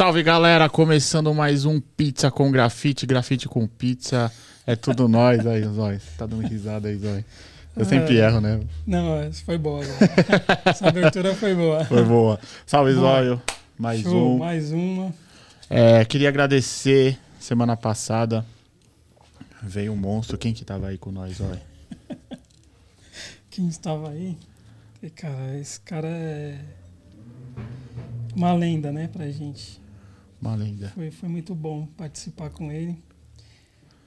Salve galera, começando mais um Pizza com Grafite, Grafite com Pizza. É tudo nós aí, Zói. Tá dando risada aí, Zói. Eu sempre É. erro, né? Não, foi boa. Essa abertura foi boa. Foi boa. Salve. Zóio. Mais Show, um. mais uma. É, queria agradecer. Semana passada veio um monstro. Quem que tava aí com nós, Zóio? Quem estava aí? E, cara, esse cara é uma lenda, né, pra gente. Uma lenda. Foi, foi muito bom participar com ele.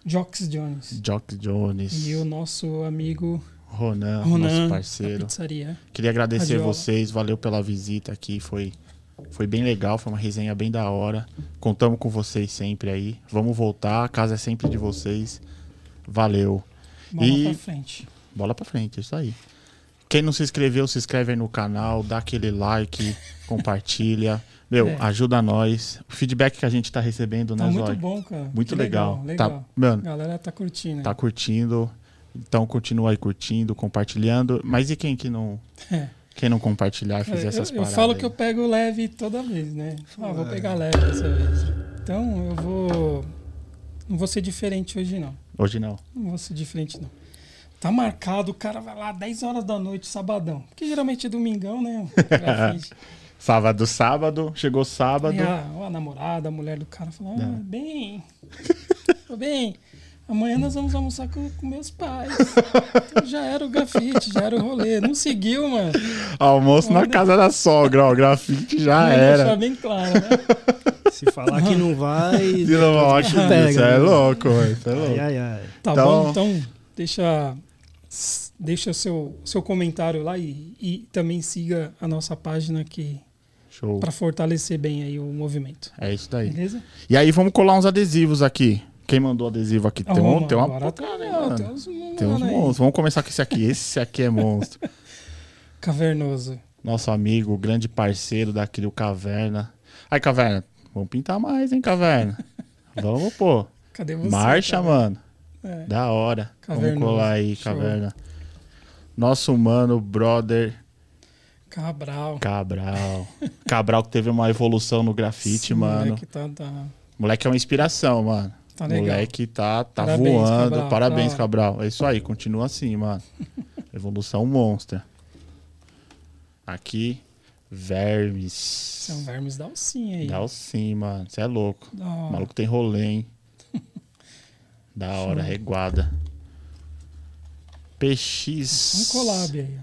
Jox Jones. Jock Jones. E o nosso amigo Ronan, Ronan, nosso parceiro. Queria agradecer Radiola. vocês, valeu pela visita aqui, foi, foi bem legal, foi uma resenha bem da hora. Contamos com vocês sempre aí. Vamos voltar, a casa é sempre de vocês. Valeu. Bola E- pra frente. Bola pra frente, é isso aí. Quem não se inscreveu, se inscreve aí no canal, dá aquele like, compartilha. Meu, É. ajuda nós. O feedback que a gente tá recebendo, Tá né, muito Zói? bom, cara. Muito Que legal. legal. Tá, mano, A galera tá curtindo. tá curtindo. Então continua aí curtindo, compartilhando. Mas e quem que não, É. quem não compartilhar e fizer É, essas eu, eu paradas? falo aí? que eu pego leve toda vez, né? Ah, vou pegar leve dessa vez. Então eu vou. Não vou ser diferente hoje, não. Hoje não. Não vou ser diferente, não. Tá marcado, o cara vai lá 10 horas da noite, sabadão. Porque geralmente é domingão, né? o. Sábado, sábado, chegou sábado. Aí a, a namorada, a mulher do cara falou: ah, Não. bem. Tô bem. Amanhã nós vamos almoçar com, com meus pais. Então já era o grafite, já era o rolê. Não seguiu, mano. Almoço na casa da sogra, ó. O grafite já deixar era. bem claro, né? Se falar que não vai. De novo, eu acho que Pega, isso é né? louco. Isso é louco. Ai, ai, ai. Tá Então- bom, então deixa deixa seu seu comentário lá e, e também siga a nossa página aqui Show. para fortalecer bem aí o movimento. É isso daí. Beleza? E aí, vamos colar uns adesivos aqui. Quem mandou adesivo aqui? Tem, um, Vamos, tem uma porcaria, tem, mano. tem uns, Tem uns aí. monstros. Vamos começar com esse aqui. Esse aqui é monstro. Cavernoso. Nosso amigo, grande parceiro da Crio Caverna. Aí, Caverna, vamos pintar mais, hein, Caverna? Vamos, pô. Cadê você? Marcha, cara? mano. É. Da hora. Vamos Cavernoso. colar aí, Show. Caverna. Nosso mano, brother Cabral. Cabral. Cabral que teve uma evolução no grafite, Esse mano. moleque tá, tá, Moleque é uma inspiração, mano. tá legal. Moleque tá, tá Parabéns, voando. Cabral. Parabéns, Da hora. Cabral. É isso aí, continua assim, mano. Evolução monstra. Aqui, vermes. São vermes da alcinha aí. O sim, mano. Você é louco. Da O maluco tem rolê, hein? Da hora, Show. reguada. PX. Um collab aí.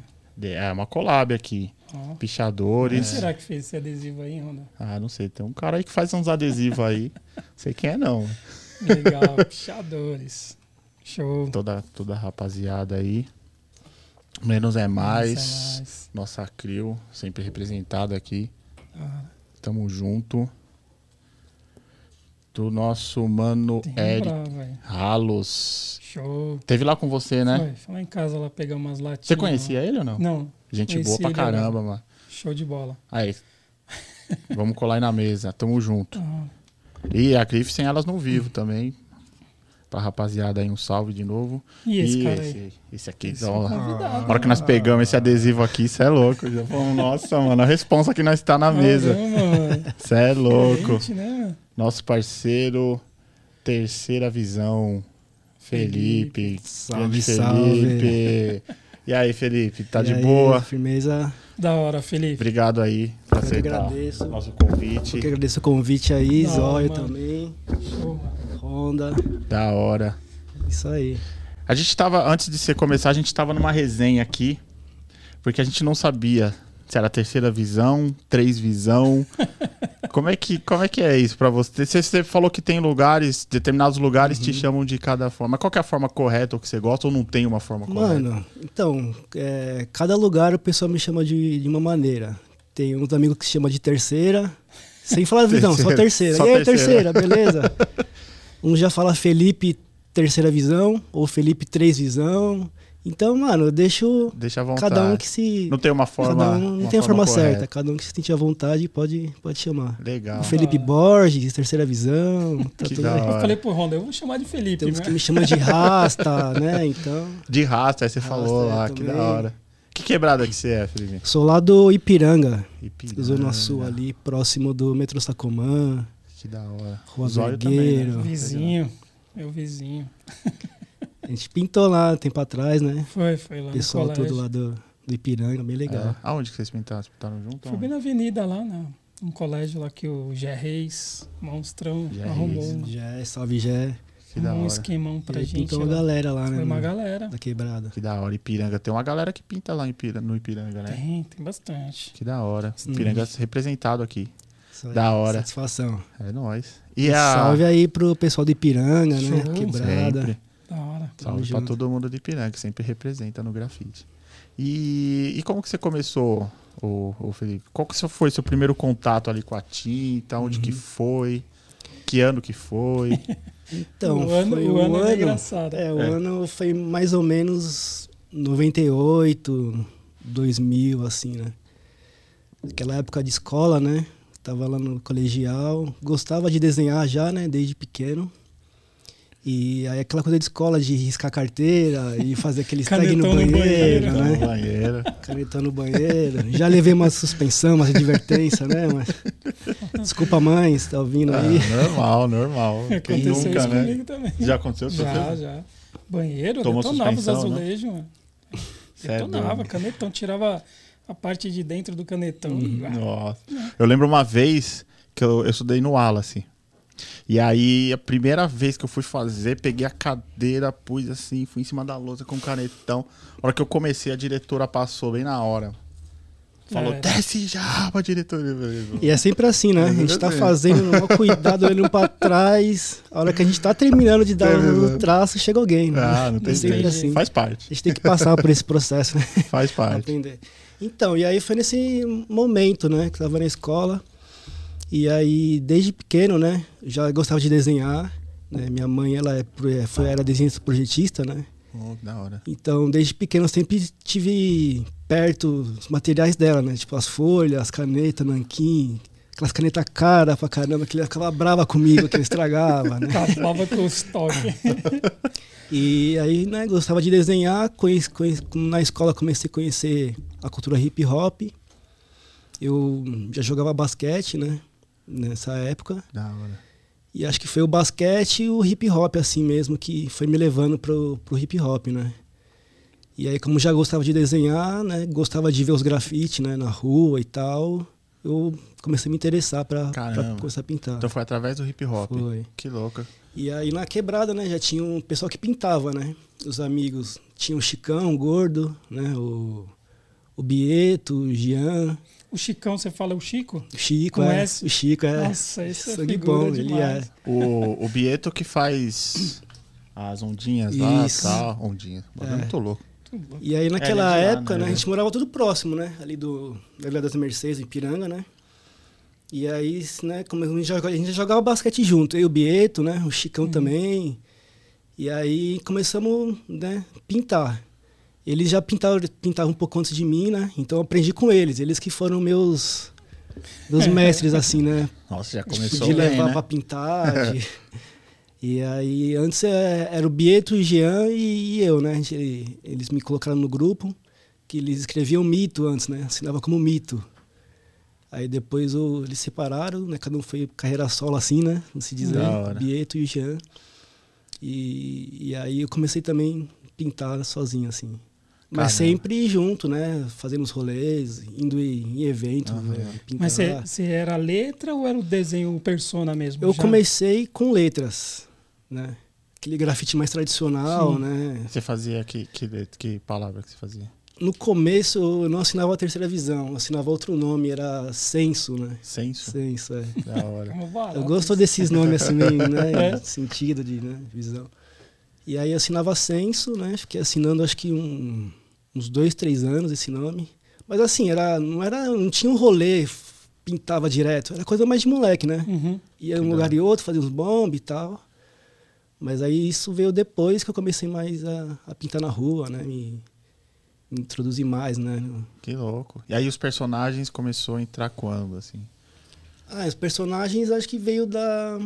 É uma collab aqui. Ó. Ó. Quem Pichadores. será que fez esse adesivo aí, Ronda? Ah, não sei. Tem um cara aí que faz uns adesivos aí. sei quem é, não. Legal, pichadores. Show. Toda, toda rapaziada aí. Menos é mais. Nossa, é mais. Nossa Crio, sempre representada aqui. Ah, Tamo junto. Do nosso mano tem Eric. Ralos. Show. Teve lá com você, né? Foi, foi lá em casa lá pegar umas latinhas. Você conhecia ele ou não? lá. Não, Gente conheci boa pra ele caramba, mano. show de bola. Aí. Vamos colar aí na mesa. Tamo junto. Ah, E a Griff sem elas não vivo também. Pra rapaziada aí, um salve de novo. E esse E cara esse, aí? esse aqui, Esse é ó, convidado. Na hora que nós pegamos esse adesivo aqui, isso é louco. Já falamos, nossa, mano, a responsa que nós tá na mesa. Isso é louco. Né? Nosso parceiro, terceira visão, Felipe. Salve, Grande salve. E aí, Felipe, tá E de aí, boa? Firmeza. Da hora, Felipe. Obrigado aí por Eu aceitar agradeço. nosso Eu que convite. agradeço o convite aí, Zóio também. Show. Honda. Da hora. Isso aí. A gente tava, antes de você começar, a gente tava numa resenha aqui, porque a gente não sabia se era terceira visão, três visão. como, é que, como é que é isso pra você? Você, você falou que tem lugares, determinados lugares te chamam de cada forma. Qual que é a forma correta ou que você gosta ou não tem uma forma correta? Mano, então, é, cada lugar o pessoal me chama de, de uma maneira. Tem uns amigos que se chama de terceira. Sem falar visão, só Terceira. terceira. Só e aí, terceira. terceira, beleza? um já fala Felipe terceira visão, ou Felipe três visão. Então, mano, eu deixo Deixa à vontade. cada um que se. Não tem uma forma. cada um, não uma tem a forma correta. certa. Cada um que se sentir à vontade pode, pode chamar. Legal. O Felipe Borges, terceira visão. Tá Que tudo da aí. hora. Eu falei pro Honda, eu vou chamar de Felipe, Tem uns né? que me chamam de rasta, né? Então. De rasta, aí você Rasta, falou é, lá, que da hora. Que quebrada que você é, Felipe? Sou lá do Ipiranga, Ipiranga. Zona Sul ali, próximo do metrô Sacomã, Que da hora. Rua Zóio Vergueiro. também, né? Vizinho. Meu vizinho. A gente pintou lá tempo atrás, né? Foi, foi lá O pessoal todo lá do, do Ipiranga, bem legal. É. Aonde que vocês pintaram? Vocês pintaram junto? Foi bem na avenida lá, né? Um colégio lá que o Gé Reis, monstrão, Gé arrumou, Reis, um, Jé, salve Jé. Que da arrumou um hora. esquemão pra Ele gente. pintou uma lá. galera lá, né? Foi uma no- galera. Da quebrada. Que da hora. Ipiranga. Tem uma galera que pinta lá Ipiranga, no Ipiranga, né? Tem, tem bastante. Que da hora. Hum. Ipiranga representado aqui. Aí, Da hora. Satisfação. É nóis. E a... Salve aí pro pessoal do Ipiranga, né? Quebrada. Sempre. Salve pra junto. todo mundo de Ipiranga, que sempre representa no grafite. E, e como que você começou, o, o Felipe? Qual que foi seu primeiro contato ali com a tinta? Onde Uhum. que foi? Que ano que foi? Então, o ano, foi o o ano, é ano. engraçado. É, o É. ano foi mais ou menos 98, 2000, assim, né? Aquela época de escola, né? Tava lá no colegial, gostava de desenhar já, né? Desde pequeno. E aí aquela coisa de escola de riscar carteira e fazer aquele tag no banheiro. No né? banheiro. Canetão no banheiro. Já levei uma suspensão, uma advertência, né? Mas... Desculpa, mãe, se tá ouvindo Ah, aí. normal, normal. Quem Aconteceu nunca, isso né? comigo também. Já aconteceu com Já, você? já. Banheiro, Tomou detonava os né? azulejos, mano. Cê é Detonava, canetão, tirava a parte de dentro do canetão. Ah, Nossa. Eu lembro uma vez que eu, eu estudei no Wallace. E aí, a primeira vez que eu fui fazer, peguei a cadeira, pus assim, fui em cima da lousa com canetão. A hora que eu comecei, a diretora passou bem na hora. Falou, É. desce já pra diretora. E é sempre assim, né? A gente tá fazendo um cuidado olhando pra trás. A hora que a gente tá terminando de dar o traço, chega alguém, né? Ah, não tem É sempre assim. Faz A parte. gente tem que passar por esse processo, né? Faz Pra parte. aprender. Então, e aí foi nesse momento, né? Que eu tava na escola. E aí, desde pequeno, né? Já gostava de desenhar. Né? Minha mãe, ela é, é, foi, era desenhista projetista, né? Oh, da hora. Então, desde pequeno, eu sempre tive perto os materiais dela, né? Tipo as folhas, as canetas, nanquim, aquelas canetas caras pra caramba, que ele ficava brava comigo, que eu estragava, né? Acabava com os toques. E aí, né, gostava de desenhar, conheci, conheci- na escola comecei a conhecer a cultura hip hop. Eu já jogava basquete, né? Nessa época. Da hora. E acho que foi o basquete e o hip hop, assim mesmo, que foi me levando pro, pro hip hop, né? E aí, como já gostava de desenhar, né? Gostava de ver os grafites, né? Na rua e tal. Eu comecei a me interessar pra, pra começar a pintar. Então foi através do hip hop. Foi. Que louca. E aí na quebrada, né, já tinha um pessoal que pintava, né? Os amigos. Tinha o Chicão, o Gordo, né? O, o Bieto, o Jean, O Chicão, você fala o Chico? o Chico, Com é. S? O Chico, é. Nossa, esse é bom, ele demais. é. O, o Bieto que faz as ondinhas lá Isso. tal. Ondinhas. O bagulho é É. muito louco. E aí naquela ele é de lá, época, né? né, a gente morava tudo próximo, né? Ali do da Vila das Mercedes, em Piranga, né? E aí, né, como a gente, jogava, a gente jogava basquete junto, eu e o Bieto, né? O Chicão também. E aí começamos, né, pintar. Eles já pintavam, pintavam um pouco antes de mim, né? Então eu aprendi com eles. Eles que foram meus meus mestres, assim, né? Nossa, já começou de bem, levar né? pra pintar. de- E aí, antes é, era o Bieto, o Jean e, e eu, né? A gente- eles me colocaram no grupo, que eles escreviam mito antes, né? Assinava como mito. Aí depois o- eles separaram, né? Cada um foi carreira solo assim, né? Não se diz. Bieto e o Jean. E, e aí eu comecei também a pintar sozinho, assim. Mas Caramba. sempre junto, né? Fazendo os rolês, indo em, eventos, Aham. né? Mas você, era letra ou era o desenho o persona mesmo? Eu já? comecei com letras, né? Aquele grafite mais tradicional, Sim. né? Você fazia que, que, que palavra que você fazia? No começo eu não assinava a terceira visão, eu assinava outro nome, era Senso, né? Senso? Senso, é. Da hora. Barato. Eu gosto desses nomes assim, meio, né? É. Sentido de né? visão. E aí assinava Senso, né? Fiquei assinando acho que um- uns dois, três anos esse nome. Mas assim, era, não, era, não tinha um rolê, pintava direto. Era coisa mais de moleque, né? Uhum. Ia Que um lugar e outro, fazia uns bombes e tal. Mas aí isso veio depois que eu comecei mais a, a pintar na rua, né? Me, me introduzir mais, né? Que louco. E aí os personagens começou a entrar quando, assim? Ah, os personagens acho que veio da.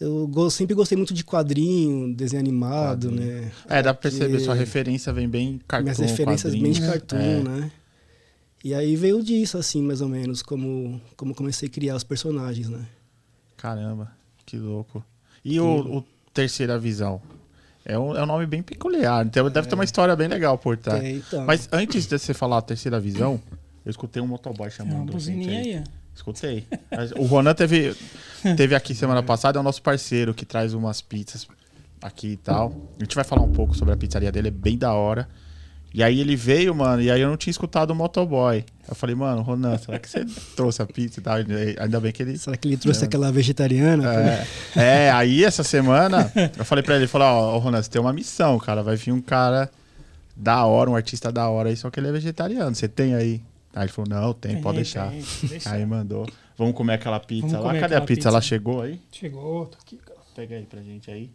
Eu sempre gostei muito de quadrinho, desenho animado, Quadrinho. né? É, dá pra perceber, sua referência vem bem cartoon, Minhas referências bem de quadrinho. cartoon, É. né? E aí veio disso, assim, mais ou menos, como, como comecei a criar os personagens, né? Caramba, que louco. E o, o Terceira Visão? É um, é um nome bem peculiar, então deve ter uma história bem legal por trás. É, então. Mas antes de você falar a Terceira Visão, eu escutei um motoboy uma chamando a gente buzininha aí. aí, ó. Escutei. O Ronan teve, teve aqui semana passada, é o nosso parceiro que traz umas pizzas aqui e tal. A gente vai falar um pouco sobre a pizzaria dele, é bem da hora. E aí ele veio, mano, e aí eu não tinha escutado o motoboy. Eu falei, mano, Ronan, será que você trouxe a pizza e tal? Ainda bem que ele. Será que ele trouxe aquela vegetariana? É, é, aí essa semana eu falei pra ele, ele falou, ó, ô, Ronan, você tem uma missão, cara. Vai vir um cara da hora, um artista da hora aí, só que ele é vegetariano. Você tem aí? Aí ele falou, não, tem, pode deixar. tem, deixa. Aí mandou. Vamos comer aquela pizza Vamos lá. Cadê a pizza? pizza. Ela chegou aí? Chegou, tá aqui, cara. Pega aí pra gente aí.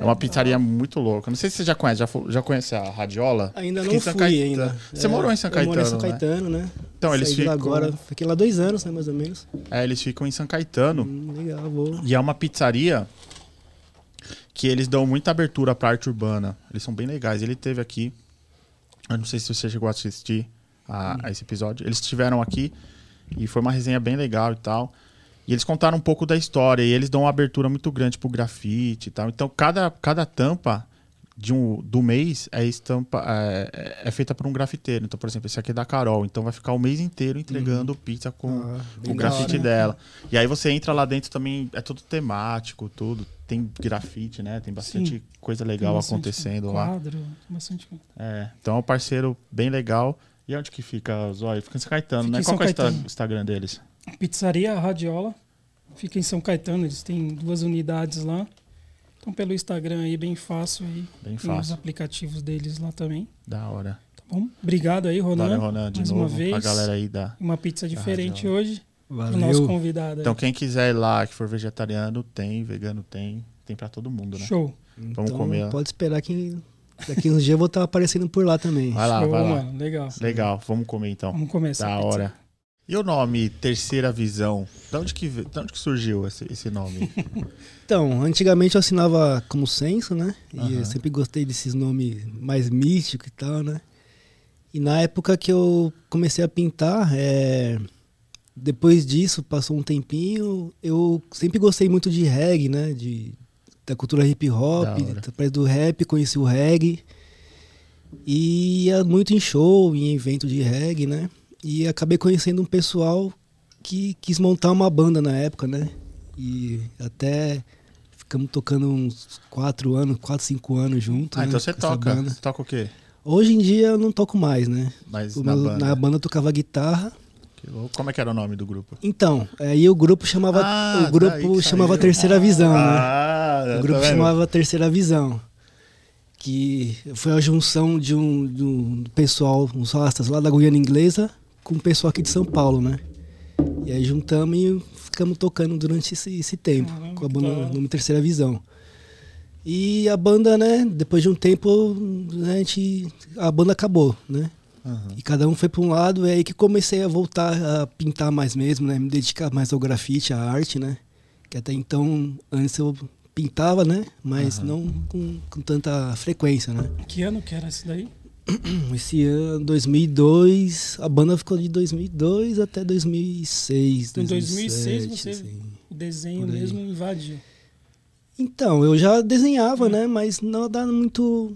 É uma pizzaria muito louca. Não sei se você já conhece. Já, já conhece a Radiola? Ainda não fui Caetano. ainda. Você É, morou em São Eu Caetano, em São né? Caetano, né? Então, eles Saí lá ficam- agora. Fiquei lá dois anos, né, mais ou menos. É, eles ficam em São Caetano. Hum, legal, vou. E é uma pizzaria que eles dão muita abertura pra arte urbana. Eles são bem legais. Ele teve aqui. Eu não sei se você chegou a assistir a, a esse episódio. Eles estiveram aqui e foi uma resenha bem legal e tal. E eles contaram um pouco da história. E eles dão uma abertura muito grande pro grafite e tal. Então, cada, cada tampa de um, do mês é estampa é, é feita por um grafiteiro. Então, por exemplo, esse aqui é da Carol. Então vai ficar o mês inteiro entregando pizza com, Ah, com o grafite hora. dela. E aí você entra lá dentro também, é tudo temático, tudo. Tem grafite, né? Tem bastante Sim. coisa legal bastante acontecendo lá. Quadro, tem bastante. É, então é um parceiro bem legal. E onde que fica, Zóio? Fica em São Caetano, Fica né? em Qual São que é o Insta- Caetano. Instagram deles? Pizzaria Radiola. Fica em São Caetano, eles têm duas unidades lá. Então pelo Instagram aí, bem fácil aí. Bem Tem os fácil. aplicativos deles lá também. Da hora. Tá bom? Obrigado aí, Ronan. Valeu, Ronan, de mais novo. uma vez. A galera aí da. Uma pizza diferente hoje. O nosso Valeu. convidado aí. Então, quem quiser ir lá, que for vegetariano, tem, vegano tem. Tem pra todo mundo, né? Show. Vamos Então, comer. Pode esperar que daqui uns dias eu vou estar aparecendo por lá também. Vai lá, Show, vai lá. mano. Legal. Legal, vamos comer então. Vamos começar. Da pizza. hora. E o nome Terceira Visão? De onde que, de onde que surgiu esse, esse nome? Então, antigamente eu assinava como censo, né? E Aham. eu sempre gostei desses nomes mais místicos e tal, né? E na época que eu comecei a pintar, é, depois disso, passou um tempinho, eu sempre gostei muito de reggae, né? De, da cultura hip hop, através do rap, conheci o reggae. E ia muito em show, em evento de reggae, né? E acabei conhecendo um pessoal que quis montar uma banda na época, né? E até ficamos tocando uns quatro anos, quatro, cinco anos juntos. ah, né, então você toca. Você toca o quê? Hoje em dia eu não toco mais, né? Mas O na meu- banda. na banda eu tocava guitarra. Como é que era o nome do grupo? Então, aí o grupo chamava, Ah, o daí grupo que chamava. Terceira Visão, né? Ah, O grupo tá vendo? chamava Terceira Visão. Que foi a junção de um, de um pessoal, uns rastas lá da Guiana Inglesa, com o pessoal aqui de São Paulo, né? E aí juntamos e ficamos tocando durante esse, esse tempo, Caramba, com a banda da hora. nome Terceira Visão. E a banda, né, depois de um tempo, né, a, gente, a banda acabou, né? Aham. E cada um foi para um lado, é aí que comecei a voltar a pintar mais mesmo, né? Me dedicar mais ao grafite, à arte, né? Que até então, antes eu pintava, né? Mas Aham. não com, com tanta frequência, né? Que ano que era esse daí? Esse ano, 2002, a banda ficou de 2002 até 2006, Então, Em 2006 2007, você- assim. O desenho mesmo invadiu. Então, eu já desenhava, né? Mas não dá muito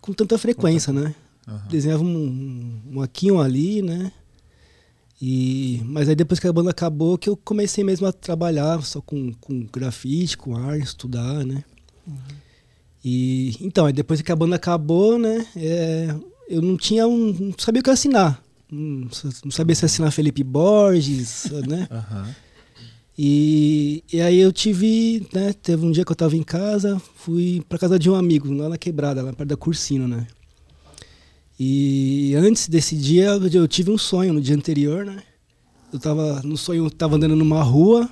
com tanta frequência, né? Aham. desenhava um, um aqui, um ali, né? E, mas aí depois que a banda acabou, que eu comecei mesmo a trabalhar só com, com grafite, com arte, estudar, né? E então, aí depois que a banda acabou, né? é, eu não tinha um. não sabia o que assinar. Não, não sabia se assinar Felipe Borges, né? Aham. E, e aí eu tive, né? Teve um dia que eu tava em casa, fui pra casa de um amigo, lá na quebrada, lá perto da Cursino, né? E antes desse dia eu tive um sonho no dia anterior, né? Eu tava no sonho, eu tava andando numa rua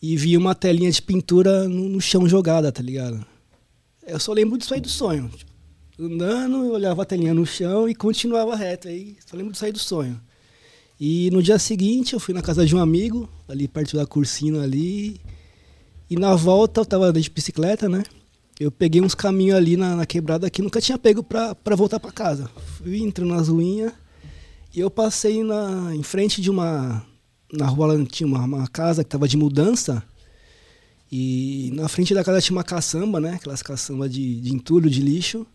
e vi uma telinha de pintura no, no chão jogada, tá ligado? Eu só lembro disso aí do sonho. Tipo, andando, eu olhava a telinha no chão e continuava reto. Aí só lembro disso aí do sonho. E no dia seguinte eu fui na casa de um amigo, ali perto da Cursina ali. E na volta eu tava de bicicleta, né? Eu peguei uns caminhos ali na, na quebrada que nunca tinha pego pra voltar pra casa. Fui entrando nas ruínas e eu passei na, em frente de uma. Na rua lá tinha uma, uma casa que tava de mudança. E na frente da casa tinha uma caçamba, né? Aquelas caçambas de, de entulho, de lixo.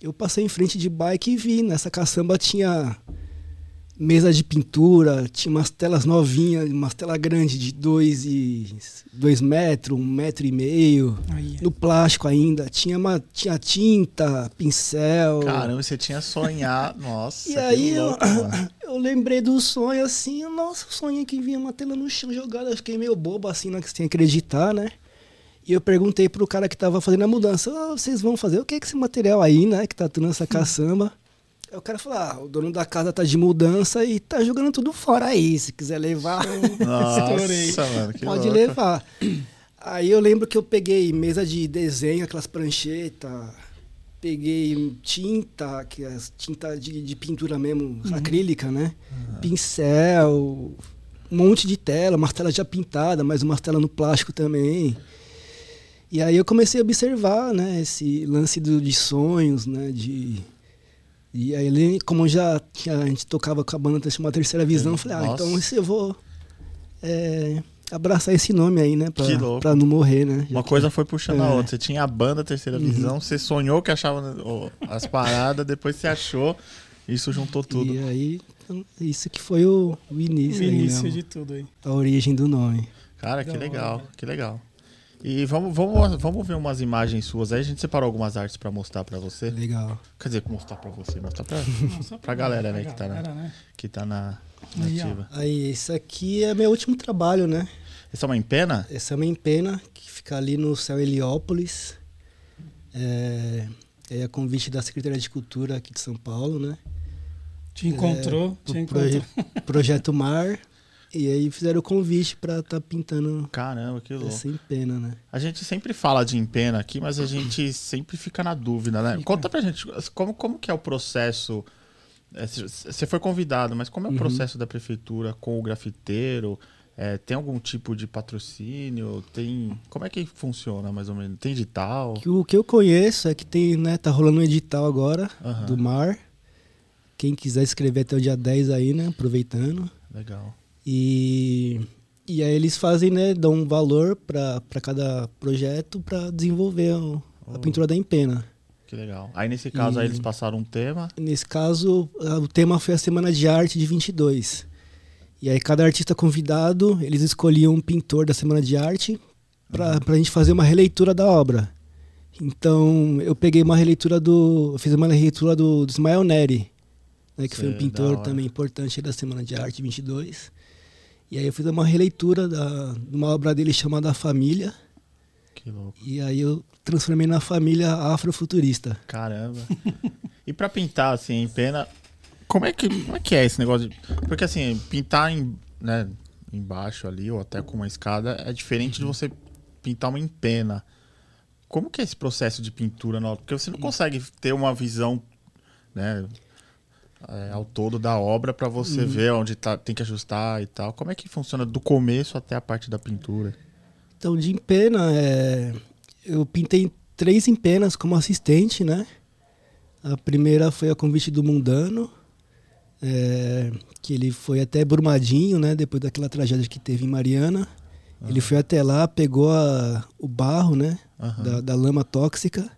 Eu passei em frente de bike e vi. Nessa caçamba tinha mesa de pintura, tinha umas telas novinhas, umas telas grandes de dois, e, dois metros, um metro e meio. Aí, No plástico ainda. Tinha, uma, tinha tinta, pincel. Caramba, você tinha sonhado. Nossa. E que aí eu, louco, mano. eu lembrei do sonho assim, nossa, o sonho que vinha uma tela no chão jogada, eu fiquei meio bobo assim, né, sem acreditar, né? E eu perguntei pro cara que tava fazendo a mudança, "Ah, vocês vão fazer o que é que esse material aí, né, que tá tudo nessa caçamba? Aí o cara falou, ah, o dono da casa tá de mudança e tá jogando tudo fora aí, se quiser levar. Nossa, mano, pode louco. levar. Aí eu lembro que eu peguei mesa de desenho, aquelas pranchetas, peguei tinta, que é tinta de, de pintura mesmo, acrílica, né? Pincel, um monte de tela, umas telas já pintadas, mas umas telas no plástico também. E aí eu comecei a observar, né, esse lance do, de sonhos, né, de... E aí, ele- como já tinha, a gente tocava com a banda, chamada Terceira Visão, eu falei, ah, Nossa. então esse eu vou é, abraçar esse nome aí, né, pra, Que louco. pra não morrer, né. Uma coisa foi puxando a É. Uhum. outra. Você tinha a banda Terceira Visão, você sonhou que achava as paradas, depois você achou, isso juntou tudo. E aí, então, isso que foi o, o O início, aí, início né, de tudo aí. a origem do nome. Cara, que legal, que legal. E vamos, vamos, vamos ver umas imagens suas aí. A gente separou algumas artes pra mostrar pra você. Legal. Quer dizer, mostrar pra você, mostrar pra, Nossa, pra galera, né, que tá na- né? que tá na, na Aí, ó. ativa. Aí, esse aqui é meu último trabalho, né? Essa é uma empena? Essa é uma empena que fica ali no céu Heliópolis. É, é a convite da Secretaria de Cultura aqui de São Paulo, né? Te encontrou, É, te encontrou. proje- Projeto Mar. E aí fizeram o convite pra estar pintando Caramba, que louco. essa empena, né? A gente sempre fala de empena aqui, mas a gente sempre fica na dúvida, né? Fica. Conta pra gente, como, como que é o processo? É, Você foi convidado, mas como é o Uhum. processo da prefeitura com o grafiteiro? É, tem algum tipo de patrocínio? Tem. Como é que funciona, mais ou menos? Tem edital? O que eu conheço é que tem, né, tá rolando um edital agora Aham. do Mar. Quem quiser escrever até o dia 10 aí, né? Aproveitando. Legal. E, e aí eles fazem, né? Dão um valor para cada projeto para desenvolver o- a Oh. pintura da empena. Que legal. Aí nesse caso aí E- eles passaram um tema. Nesse caso, o tema foi a Semana de Arte de 22. E aí cada artista convidado, eles escolhiam um pintor da Semana de Arte para a gente fazer uma releitura da obra. Então, eu peguei uma releitura do... Eu fiz uma releitura do, do Ismael Neri, né, que foi um pintor também importante da Semana de Arte 22. E aí eu fiz uma releitura da, de uma obra dele chamada A Família. Que louco. E aí eu transformei na família afrofuturista. Caramba. e pra pintar, assim, em pena, como é que, como é, que é esse negócio de... Porque, assim, pintar em, né, embaixo ali, ou até com uma escada, é diferente Uhum. de você pintar uma em pena. Como que é esse processo de pintura? Porque você não consegue ter uma visão, né, é, ao todo da obra pra você Uhum. ver onde tá, tem que ajustar e tal. Como é que funciona do começo até a parte da pintura? Então, de empena, é, eu pintei três empenas como assistente, né? A primeira foi a convite do Mundano, é, que ele foi até Brumadinho, né? Depois daquela tragédia que teve em Mariana. Ele foi até lá, pegou a- o barro, né? Aham. Da, da lama tóxica,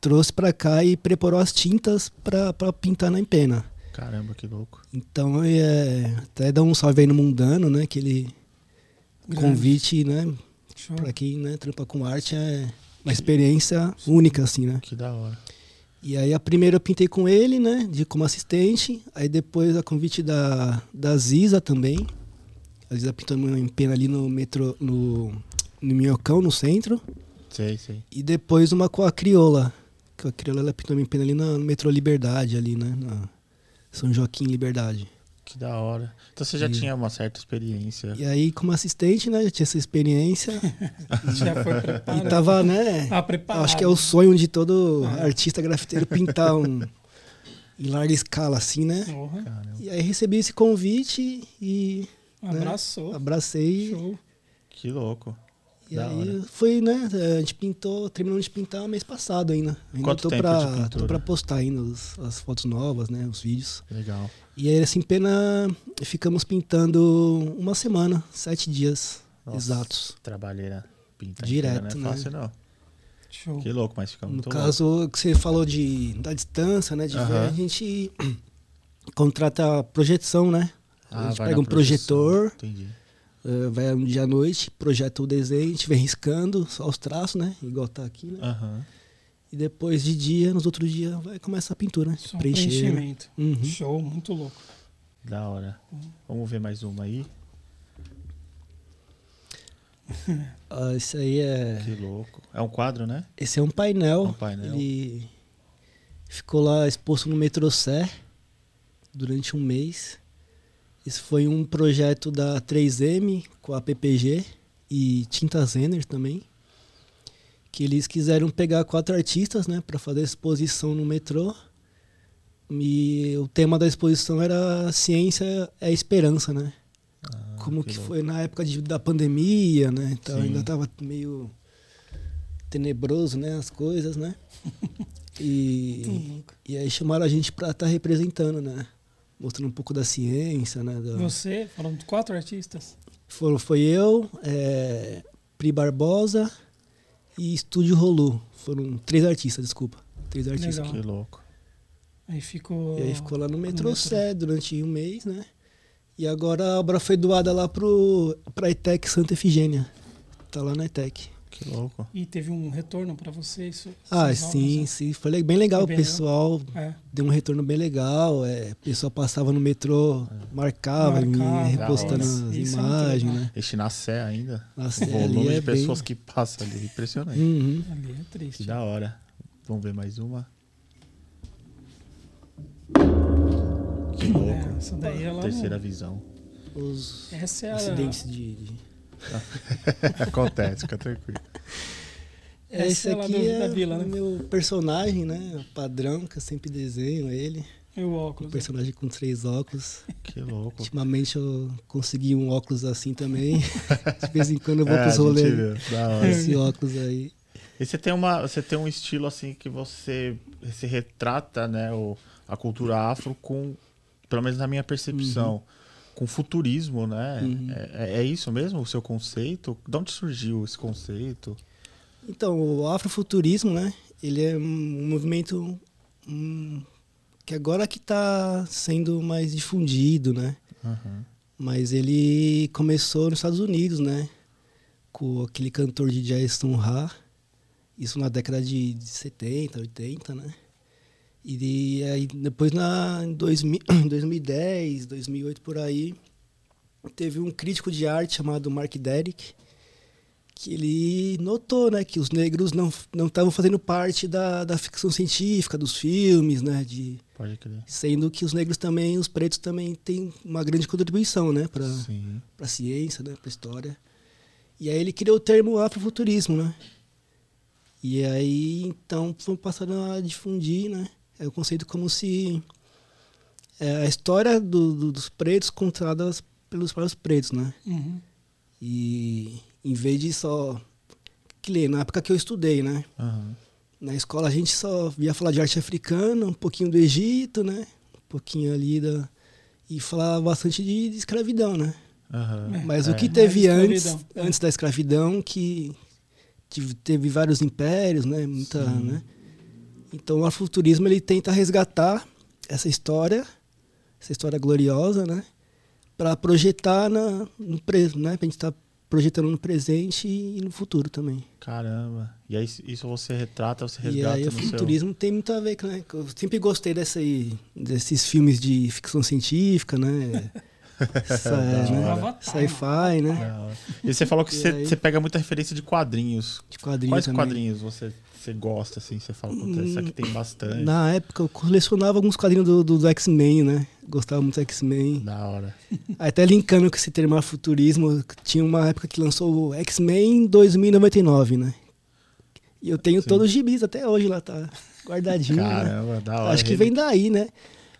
trouxe pra cá e preparou as tintas pra pintar na empena. Caramba, que louco. Então, é, até dá um salve aí no Mundano, né? Que ele Grande. convite, né? Show. Pra quem né, trampa com arte é uma experiência única, assim, né? Que da hora. E aí a primeira eu pintei com ele, né? De como assistente. Aí depois a convite da, da Ziza também. A Ziza pintou em pena ali no metrô, no, no Minhocão, no centro. Sei, sei. E depois uma com a Crioula. Que a Crioula ela pintou em pena ali no metrô Liberdade, ali, né? Na São Joaquim Liberdade. Que da hora. Então você já E- tinha uma certa experiência. E aí, como assistente, né? Já tinha essa experiência. Já foi e preparado. tava, né? Ah, preparado. Acho que é o sonho de todo artista grafiteiro pintar um, em larga escala, assim, né? Porra, Caramba. E aí recebi esse convite e abraçou. abracei. Show. Que louco. E Da aí hora. foi, né? A gente pintou, terminamos de pintar mês passado ainda. ainda Quanto tô tempo pra, de pintura? Tô pra postar ainda os- as fotos novas, né? Os vídeos. Legal. E aí, assim, pena. Ficamos pintando uma semana, sete dias Nossa, exatos. Trabalheira pinta Direto, não é né? fácil, não. Show. Que louco, mas fica No muito caso que você falou de da distância, né? De Aham. ver, a gente contrata a projeção, né? louco. a gente Ah, vai pega na um projeção. projetor, Entendi. Eh, vai um dia à noite, projeta o desenho, a gente vem riscando só os traços, né? Igual tá aqui, né? Aham. E depois de dia, nos outros dias, vai começar a pintura, né? Só Preencher. né? preenchimento. Uhum. Show, muito louco. Da hora. Vamos ver mais uma aí. Ah, esse aí é. Que louco. É um quadro, né? Esse é um painel. Um painel. Ele ficou lá exposto no metrô Sé durante um mês. Esse foi um projeto da 3M com a PPG e Tinta Zener também. Que eles quiseram pegar quatro artistas, né, para fazer a exposição no metrô. E o tema da exposição era ciência é esperança, né? Ah, Como que, louco. foi na época de- da pandemia, né? Então Sim. ainda tava meio tenebroso, né? As coisas, né? E, e aí chamaram a gente pra estar representando, né? Mostrando um pouco da ciência, né? da- Você, foram quatro artistas? Foram, foi eu, é, Pri Barbosa e Estúdio Rolu. Foram três artistas, desculpa. Três artistas. Legal. Que louco. Aí ficou. E aí ficou lá no metrô metrô. Sé durante um mês, né? E agora a obra foi doada lá pro, pra ETEC Santa Efigênia. Tá lá na ETEC. Que louco. E teve um retorno pra você? Isso, Ah, sim, obras, sim. Foi bem legal. Foi O bem pessoal né? deu um retorno bem legal. É, o pessoal passava no metrô, marcava, me Marcava, repostando as. Isso é imagens, legal. né? Este na Sé ainda. Na O Sé volume ali de é bem... pessoas que passam ali. Impressionante. Uhum. É. Ali é Que triste. da hora. Vamos ver mais uma. Que É, louco. essa daí ela. Terceira não- visão. Os Essa é a. acidentes de... de... Acontece, fica tranquilo. Essa Esse é aqui é da vila, né? o meu personagem, né? O padrão, que eu sempre desenho ele. E o Um óculos. né? personagem com três óculos. Que louco. Ultimamente eu consegui um óculos assim também. De vez em quando eu vou É, pros rolês. Esse óculos aí. E você tem, uma, você tem um estilo assim que você se retrata, né, o, a cultura afro com, pelo menos na minha percepção, com futurismo, né? Uhum. É, é isso mesmo o seu conceito? De onde surgiu esse conceito? Então, o afrofuturismo, né? Ele é um movimento hum, que agora que está sendo mais difundido, né? Uhum. Mas ele começou nos Estados Unidos, né? Com aquele cantor de jazz Sun Ra. Isso na década de, de 70, 80, né? E aí depois na, em 2000, 2010, 2008 por aí, teve um crítico de arte chamado Mark Derrick, que ele notou, né, que os negros não não estavam fazendo parte da, da ficção científica, dos filmes, né, de Pode crer. sendo que os negros também, os pretos também têm uma grande contribuição, né, para para ciência, né, para história. E aí ele criou o termo afrofuturismo, né? E aí então foi passando a difundir, né? É o conceito como se é, a história do- do- dos pretos contada pelos próprios pretos, né? Uhum. E em vez de só que lê, na época que eu estudei, né? Uhum. Na escola a gente só via falar de arte africana, um pouquinho do Egito, né? Um pouquinho ali da e falava bastante de, de escravidão, né? Uhum. É. Mas É. o que teve antes, escravidão, antes da escravidão, que teve vários impérios, né? Muita, Sim. né? Então o afrofuturismo ele tenta resgatar essa história, essa história gloriosa, né? Para projetar na, no preso, né? Pra gente estar projetando no presente e no futuro também. Caramba. E aí isso você retrata, você E resgata aí o no seu... futurismo tem muito a ver com, né? Eu sempre gostei dessa aí, desses filmes de ficção científica, né? Né? Sci-fi, né? Hora. E você falou que E você, aí? você pega muita referência de quadrinhos. De quadrinhos Quais também. quadrinhos você, você gosta, assim? Você fala, puta, aqui tem bastante. Na época eu colecionava alguns quadrinhos do, do, do X-Men, né? Gostava muito do X-Men. Da hora. Até linkando com esse termo futurismo, tinha uma época que lançou o X-Men 2099, né? E eu tenho Sim. todos os gibis até hoje lá, tá? guardadinho. né? Caramba, da hora. Acho que vem daí, né?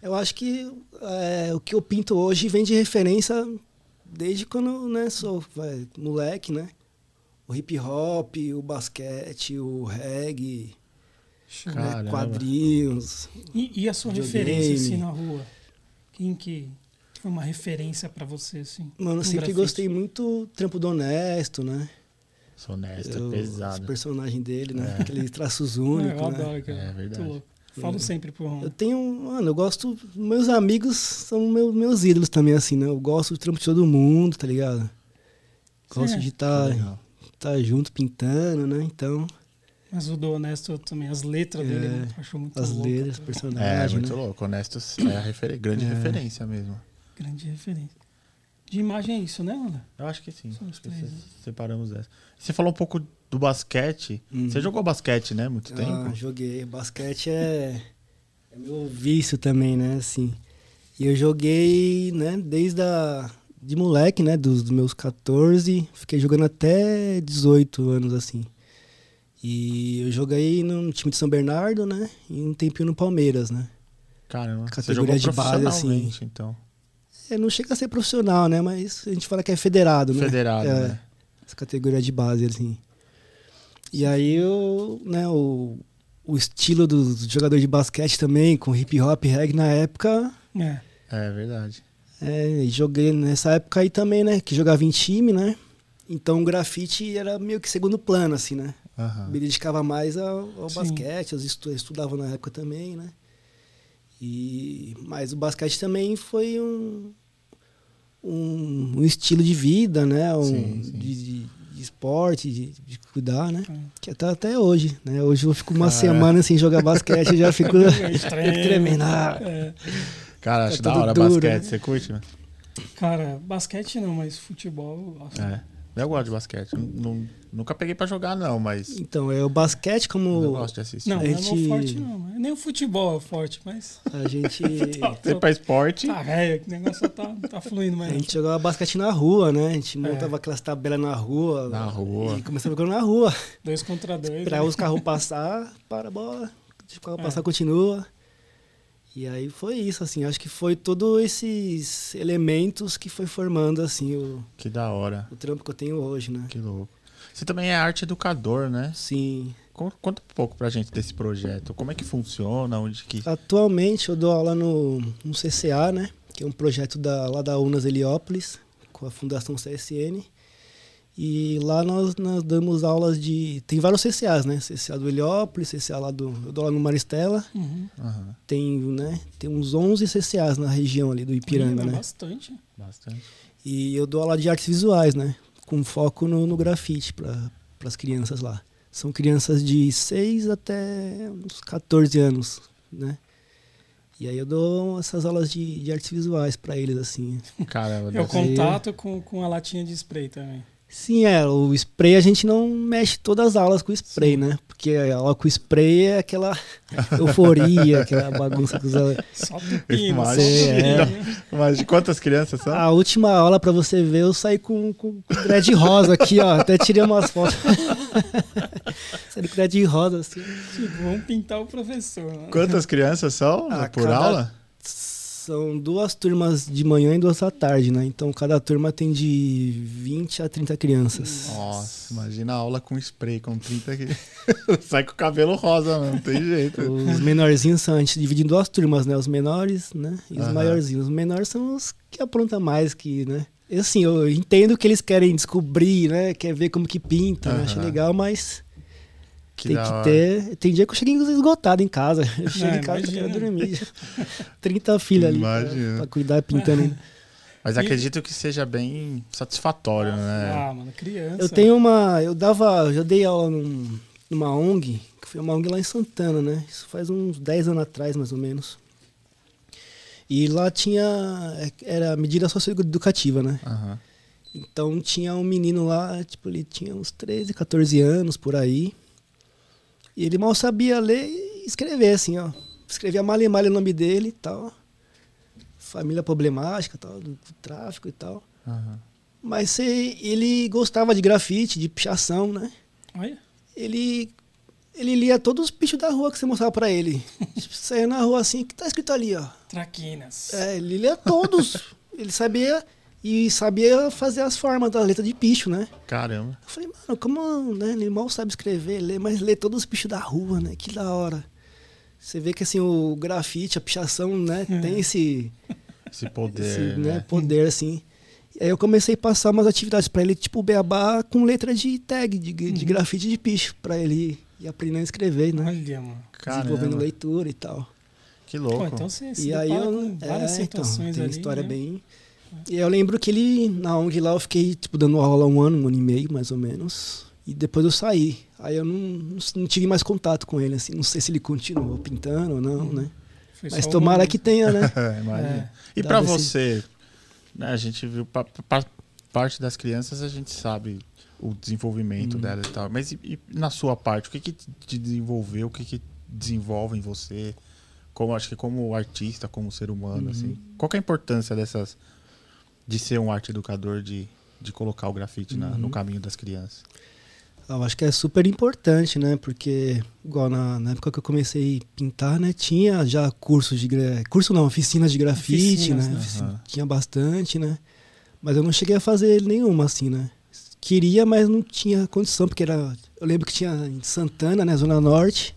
Eu acho que é, o que eu pinto hoje vem de referência desde quando né, sou vai, moleque, né? O hip hop, o basquete, o reggae, né, quadrinhos. E, e a sua referência assim na rua? Quem que foi uma referência pra você assim? Mano, no eu sempre grafite? gostei muito do trampo do Honesto, né? Sou honesto, Eu- é Os pesado. personagens dele, né? É. Aqueles traços É, únicos, eu né? adoro, cara. É Muito verdade. louco. Falo É. sempre pro Ron. Eu tenho, mano, eu gosto. Meus amigos são meu, meus ídolos também, assim, né? Eu gosto do trampo de todo mundo, tá ligado? Gosto É. de estar Legal. Tá junto pintando, né? Então, Mas o do Honesto também, as letras É, dele, eu acho muito as louca, letras, cara. É, personagem, muito né? louco. Honesto é a refer- grande É. referência mesmo. Grande referência. De imagem é isso, né, Ana? Eu acho que sim. Acho que né? Separamos essa. Você falou um pouco do basquete. Uhum. Você jogou basquete, né? Muito Ah, tempo. joguei. Basquete é, é meu vício também, né? Assim. E eu joguei, né, desde a, de moleque, né? Dos, dos meus 14, fiquei jogando até 18 anos, assim. E eu joguei no time de São Bernardo, né? E um tempinho no Palmeiras, né? Caramba. Você Categoria jogou de base, assim. então. É, não chega a ser profissional, né? Mas a gente fala que é federado, né? Federado, É, né? Essa categoria de base, assim. E aí eu, né, o, o estilo do jogador de basquete também, com hip hop, reggae na época, É. É verdade. É, e joguei nessa época aí também, né? Que jogava em time, né? Então o grafite era meio que segundo plano, assim, né? Aham. Me dedicava mais ao, ao basquete, eu estu, estudava na época também, né? E, mas o basquete também foi um, um, um estilo de vida, né? Um, Sim, sim. De, de- de esporte, de, de cuidar, né? É. Que até, até hoje, né? Hoje eu fico uma é. semana sem jogar basquete, eu já fico tremendo. É. Cara, acho Tá da hora duro, basquete. né? Você curte, mano? Cara, basquete não, mas futebol. eu gosto. É. Eu gosto de basquete. Nu- Nunca peguei pra jogar, não, mas Então, é o basquete eu como gosto de assistir. Não, A não é gente- forte, não. Nem o futebol é forte, mas. a gente Você pra esporte, Tá, velho, que negócio tá, tá fluindo, a mas. gente jogava basquete na rua, né? A gente montava aquelas tabelas na rua. Na rua. E começava jogando na rua. Dois contra dois. Esperar né? os carros passar, para a bola. Deixa o carro É. passar, continua. E aí foi isso, assim. Acho que foi todos esses elementos que foi formando, assim, o, que da hora. o trampo que eu tenho hoje, né? Que louco. Você também é arte educador, né? Sim. Con- Conta um pouco pra gente desse projeto. Como é que funciona? Onde que. Atualmente eu dou aula no, no CCA, né? Que é um projeto da, lá da Unas Heliópolis, com a Fundação CSN. E lá nós, nós damos aulas de. Tem vários CCAs, né? CCA do Heliópolis, CCA lá do. Eu dou lá no Maristela. Uhum. Aham, Tem, né? Tem uns 11 CCAs na região ali do Ipiranga, é né? Bastante. bastante. E eu dou aula de artes visuais, né? Com foco no, no grafite para as crianças lá. São crianças de 6 até uns 14 anos, né? E aí eu dou essas aulas de, de artes visuais para eles, assim. Caramba, É o contato com, com a latinha de spray também. Sim, é, o spray a gente não mexe todas as aulas com spray, né? Porque a aula com spray é aquela euforia, aquela bagunça com os alunos. Só pepino. Pepino. Mas de quantas crianças são? A última aula, pra você ver, eu saí com, com, com dread rosa aqui, ó. Até tirei umas fotos. saí com dread rosa, assim. Tipo, vamos pintar o professor. né? Quantas crianças são Ah, por cada- aula? São duas turmas de manhã e duas à tarde, né? Então cada turma tem de 20 a 30 crianças. Nossa, imagina a aula com spray, com 30 aqui. Sai com o cabelo rosa, mano, não tem jeito. Os menorzinhos são, a gente divide em duas turmas, né? Os menores, né? E os Aham. maiorzinhos. Os menores são os que aprontam mais, que, né? Assim, eu entendo que eles querem descobrir, né? Quer ver como que pinta, né? Acho legal, mas Que tem que hora. ter. Tem dia que eu cheguei esgotado em casa. Eu chego É, em casa e quero imagina. dormir. 30 filhas ali pra, Imagina. pra cuidar pintando ainda. Mas acredito que seja bem satisfatório, né? Ah, mano, criança. Eu tenho uma. Eu dava. Eu já dei aula num- numa ONG, que foi uma ONG lá em Santana, né? Isso faz uns 10 anos atrás, mais ou menos. E lá tinha. Era medida socioeducativa, né? Aham. Então tinha um menino lá, tipo, ele tinha uns 13, 14 anos por aí. E ele mal sabia ler e escrever, assim, ó. Escrevia mal e mal o nome dele e tal. Família problemática, tal, do, do tráfico e tal. aham. Mas se- ele gostava de grafite, de pichação, né? Olha, Ele Ele lia todos os bichos da rua que você mostrava pra ele. tipo, saia na rua assim, o que tá escrito ali, ó. Traquinas. É, ele lia todos. ele sabia e sabia fazer as formas da letra de bicho, né? Caramba. Eu falei, mano, como né, ele mal sabe escrever, lê, mas lê todos os bichos da rua, né? Que da hora. Você vê que assim, o grafite, a pichação, né, tem esse, Esse poder, esse, né? né, poder, assim. E aí eu comecei a passar umas atividades pra ele, tipo beabá com letra de tag, de, de grafite de bicho, pra ele ir aprendendo a escrever, né? Olha, mano. Desenvolvendo Caramba. leitura e tal. Que louco. Pô, então você se E aí eu. com várias é, então, situações tem ali. história né? bem. E eu lembro que ele, na ONG lá, eu fiquei, tipo, dando aula um ano, um ano e meio, mais ou menos. E depois eu saí. Aí eu não, não, não tive mais contato com ele, assim. Não sei se ele continuou pintando ou não, né? Foi Mas um tomara momento. que tenha, né? É. É. E Dá pra desse- você, né, a gente viu, pa, pa- parte das crianças a gente sabe o desenvolvimento dela e tal, mas e, e na sua parte, o que que te desenvolveu, o que que desenvolve em você, como acho que como artista, como ser humano, assim, qual que é a importância dessas, de ser um arte educador, de, de colocar o grafite na- no caminho das crianças? Eu acho que é super importante, né? Porque, igual na, na época que eu comecei a pintar, né? Tinha já cursos de... Curso não, oficinas de grafite, Oficinas, né? né? Ofici- Aham. Tinha bastante, né? Mas eu não cheguei a fazer nenhuma, assim, né? Queria, mas não tinha condição, porque era... Eu lembro que tinha em Santana, né? Zona Norte.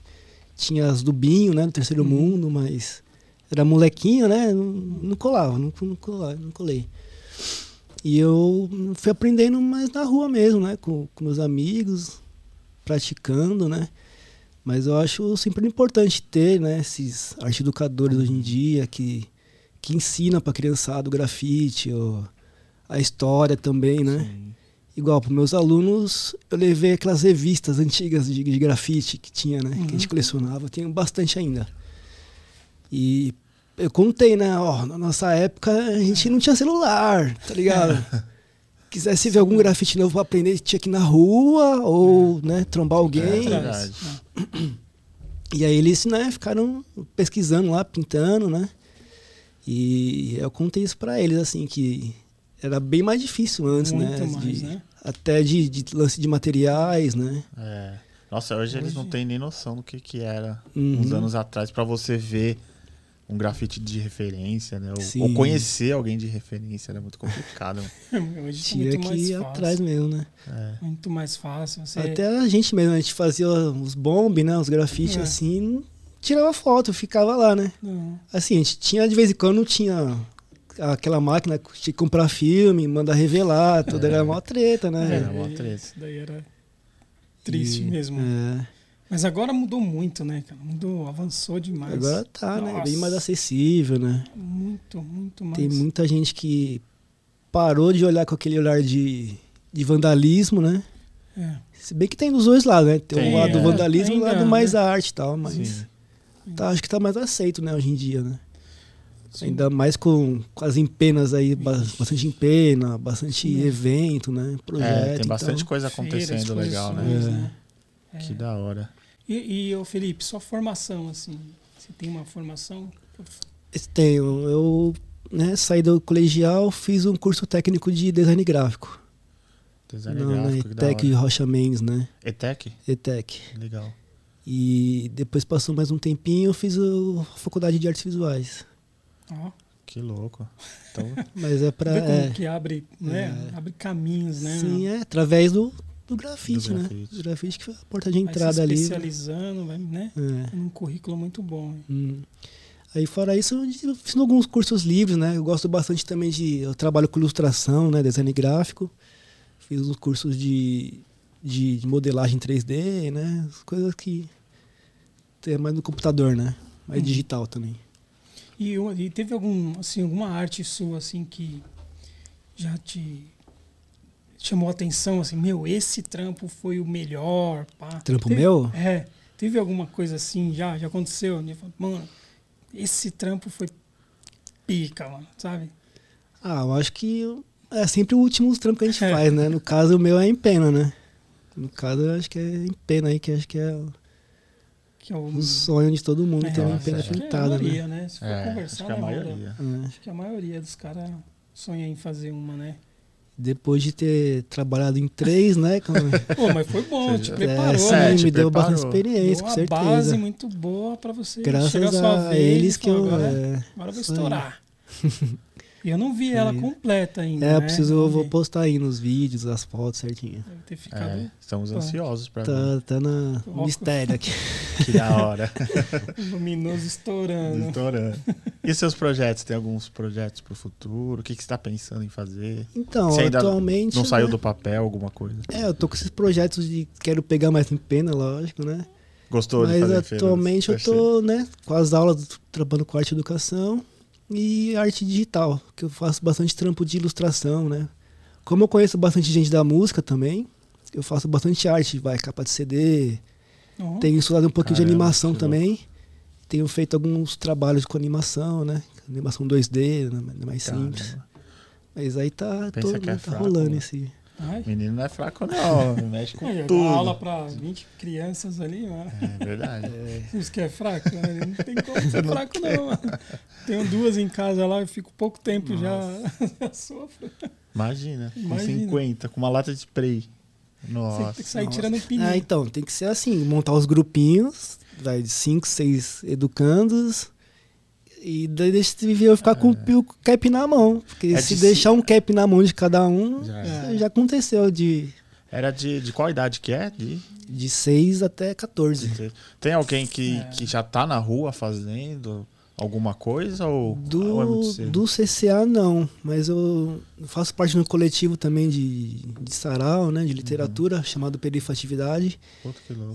Tinha as do Binho, né? Do Terceiro Uhum. Mundo, mas... Era molequinho, né? Não, não colava, não, não, colava, não colei. E eu fui aprendendo mais na rua mesmo, né? Com, com meus amigos, praticando, né? Mas eu acho sempre importante ter, né? Esses arte educadores hoje em dia que, que ensinam pra criançada o grafite, ou a história também, né? Sim. Igual para meus alunos, eu levei aquelas revistas antigas de, de grafite que tinha, né? Que a gente Uhum. colecionava, eu tenho bastante ainda. E eu contei, né? Ó, na nossa época a gente não tinha celular, tá ligado? Quisesse ver algum grafite novo pra aprender, tinha que ir na rua ou, né, trombar alguém. É, verdade. E aí eles, né, ficaram pesquisando lá, pintando, né? E eu contei isso pra eles, assim, que era bem mais difícil antes, Muito né? mais, de- né? Até de, de lance de materiais, né? É. Nossa, hoje, eles não Hoje- têm nem noção do que, que era Uhum. uns anos atrás pra você ver um grafite de referência, né? Ou, ou conhecer alguém de referência, era muito complicado. Hoje Tinha muito que mais ir fácil. atrás mesmo, né? É. Muito mais fácil. Você... Até a gente mesmo, a gente fazia os bombes, né? Os grafites É. assim, tirava foto, ficava lá, né? Não. Assim, a gente tinha, de vez em quando, tinha aquela máquina, que tinha que comprar filme, mandar revelar, tudo era mó treta, né? Era mó treta. Isso daí era triste E- mesmo. É. Mas agora mudou muito, né, cara? Mudou, avançou demais. Agora tá, né? Bem mais Nossa. acessível, né? Muito, muito mais. Tem muita gente que parou de olhar com aquele olhar de, de vandalismo, né? É. Se bem que tem dos dois lados, né? Tem, Tem, o lado do é. vandalismo e o lado mais né? da arte e tal, mas Sim. tá, acho que tá mais aceito, né, hoje em dia, né? Sim. Ainda mais com, com as empenas aí, ba- bastante empena, bastante Sim. evento, né? Projeto. É, tem bastante então. coisa Feiras, acontecendo legal, né? É. né? É. Que da hora. E, e ô, Felipe, sua formação, assim, você tem uma formação? Tenho. Eu né, saí do colegial, fiz um curso técnico de design gráfico. Design na, na gráfico, que da ETEC hora. Rocha Mendes, né? ETEC? ETEC. Legal. E depois passou mais um tempinho, eu fiz a faculdade de artes visuais. Ó, Que louco. Então, Mas é como É, que abre, né? Abre caminhos, né? sim, é através do, do grafite, Do né? grafite. O grafite que foi a porta de Vai entrada se ali. né? especializando, vai, né? É. Um currículo muito bom. hein? Hum. Aí fora isso, eu fiz alguns cursos livres, né? Eu gosto bastante também de. Eu trabalho com ilustração, né? Design gráfico. Fiz uns cursos de, de, de modelagem 3D, né? As coisas que. Tem mais no computador, né? Mais Uhum. digital também. E, e teve algum, assim, alguma arte sua assim que já te chamou a atenção, assim, meu, esse trampo foi o melhor, pá. Trampo Teve- meu? É. Teve alguma coisa assim já? Já aconteceu? né? Mano, esse trampo foi pica, mano, sabe? Ah, eu acho que é sempre o último trampo que a gente É. faz, né? No caso, o meu é em pena, né? No caso, eu acho que é em pena aí, que acho que é o- Que é o, o sonho de todo mundo é, ter uma nossa, pena acho que é a pintada, né? maioria, né? Se for é, conversar, acho que é a né, maioria. É. Acho que a maioria dos caras sonha em fazer uma, né? Depois de ter trabalhado em três, né? Pô, mas foi bom, te É, preparou, sim, né? É, te me deu preparou. bastante experiência, Deu com uma certeza. base muito boa pra você chegar a Graças a vez eles que eu. agora, é, agora eu vou estourar. E eu não vi ela completa ainda. É, eu né? preciso, Não eu vou postar aí nos vídeos, as fotos certinho. Deve ter ficado É, estamos ansiosos pra ver. Tá, tá na Óculos. mistério aqui. Que da hora. luminoso estourando. Estourando. E seus projetos? Tem alguns projetos pro futuro? O que, que você tá pensando em fazer? Então, Você ainda atualmente. Não saiu né, do papel alguma coisa? É, eu tô com esses projetos de. Quero pegar mais em pena, lógico, né? Gostou de Mas fazer feira? atualmente eu tô, né, com as aulas, trabalhando com arte e educação e arte digital, que eu faço bastante trampo de ilustração, né? Como eu conheço bastante gente da música também, eu faço bastante arte, vai, capa de CD, tenho estudado um pouquinho de Caramba, animação que também, tenho feito alguns trabalhos com animação, né? Animação 2D, né, mais simples. Caramba. Mas aí tá, Pensa tô- é tá fraco, rolando né? esse. Ai. Menino não é fraco, não. Mexe com Aí, eu tudo. dou aula pra 20 crianças ali, mano. É verdade. Isso que é fraco, né? Não tem como ser fraco, não, mano. Tenho duas em casa lá, eu fico pouco tempo já, já sofro. Imagina, com Imagina. 50, com uma lata de spray. Você Nossa. tem que sair Nossa. tirando pneu. Ah, então, tem que ser assim, montar os grupinhos, vai de cinco, seis educandos, e daí deixa eu ficar com o pio- cap na mão. Porque É se de deixar um cap na mão de cada um, Já já, é. já aconteceu de, Era de, de qual idade que é? De, de 6 até 14. de- Tem alguém que, É. que já tá na rua fazendo alguma coisa? Ou, ou é Do, do CCA não, mas eu faço parte de um coletivo também de, de sarau, né, de literatura, chamado Perifatividade.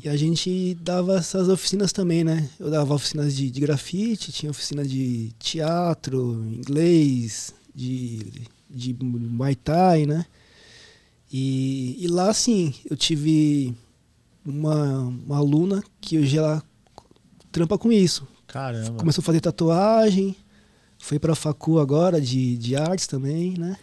E a gente dava essas oficinas também, né? Eu dava oficinas de, de grafite, tinha oficina de teatro, inglês, de, de Muay Thai, né? E, e lá, assim, eu tive uma, uma aluna que hoje ela trampa com isso. Caramba. Começou a fazer tatuagem, foi pra facu agora de, de artes também, né?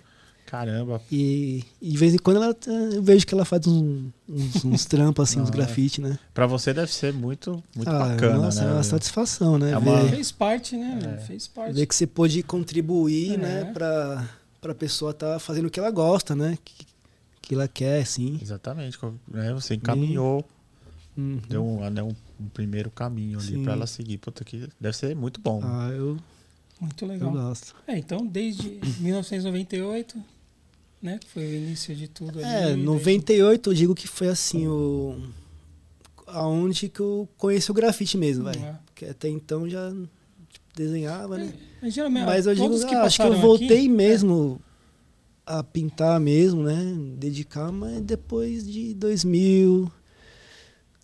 Caramba. E, e de vez em quando ela, eu vejo que ela faz uns, uns, uns trampos, assim, uns Ah, é. grafite, né? Pra você deve ser muito, muito Ah, bacana, nossa, né? é uma meu? satisfação, né? É uma- Ver, Fez parte, né? É. Fez parte. ver que você pôde contribuir, É. né? Pra, pra pessoa estar fazendo o que ela gosta, né? Que, que ela quer, assim. Exatamente. né, Você encaminhou, Uhum. deu um, né, um, um primeiro caminho ali pra ela seguir. Puta que deve ser muito bom. Ah, eu, Muito eu legal. gosto. É, então, desde 1998, né? Que foi o início de tudo ali. É, desde- 98 eu digo que foi assim, o. aonde que eu conheci o grafite mesmo, velho. É. Porque até então já tipo, desenhava, né? Mas, geralmente, Mas eu digo, que ah, acho que eu voltei aqui- mesmo a pintar mesmo, né? Dedicar, mas depois de 2000,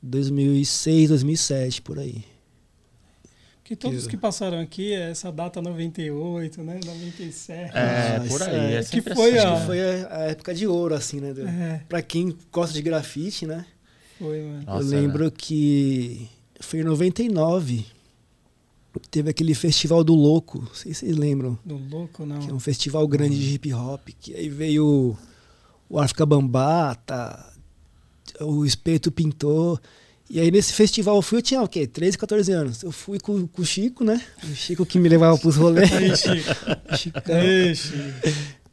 2006, 2007, por aí. Que todos Que- que passaram aqui, é essa data 98, né? 97. É, por aí. é. É, Que foi assim, a- Acho né? que foi a, a época de ouro, assim, né? É, Pra quem gosta de grafite, né? foi, mano. Nossa, eu lembro que foi em 99. Teve aquele festival do Louco, não sei se vocês lembram. Do louco, não. Que é um festival grande de hip hop. Que aí veio o África Bambata, o Espeto Pintor. E aí nesse festival eu fui, eu tinha o quê? 13, 14 anos. Eu fui com, com o Chico, né? O Chico que me levava pros rolês. Aí, Chico. Chicão. Ixi.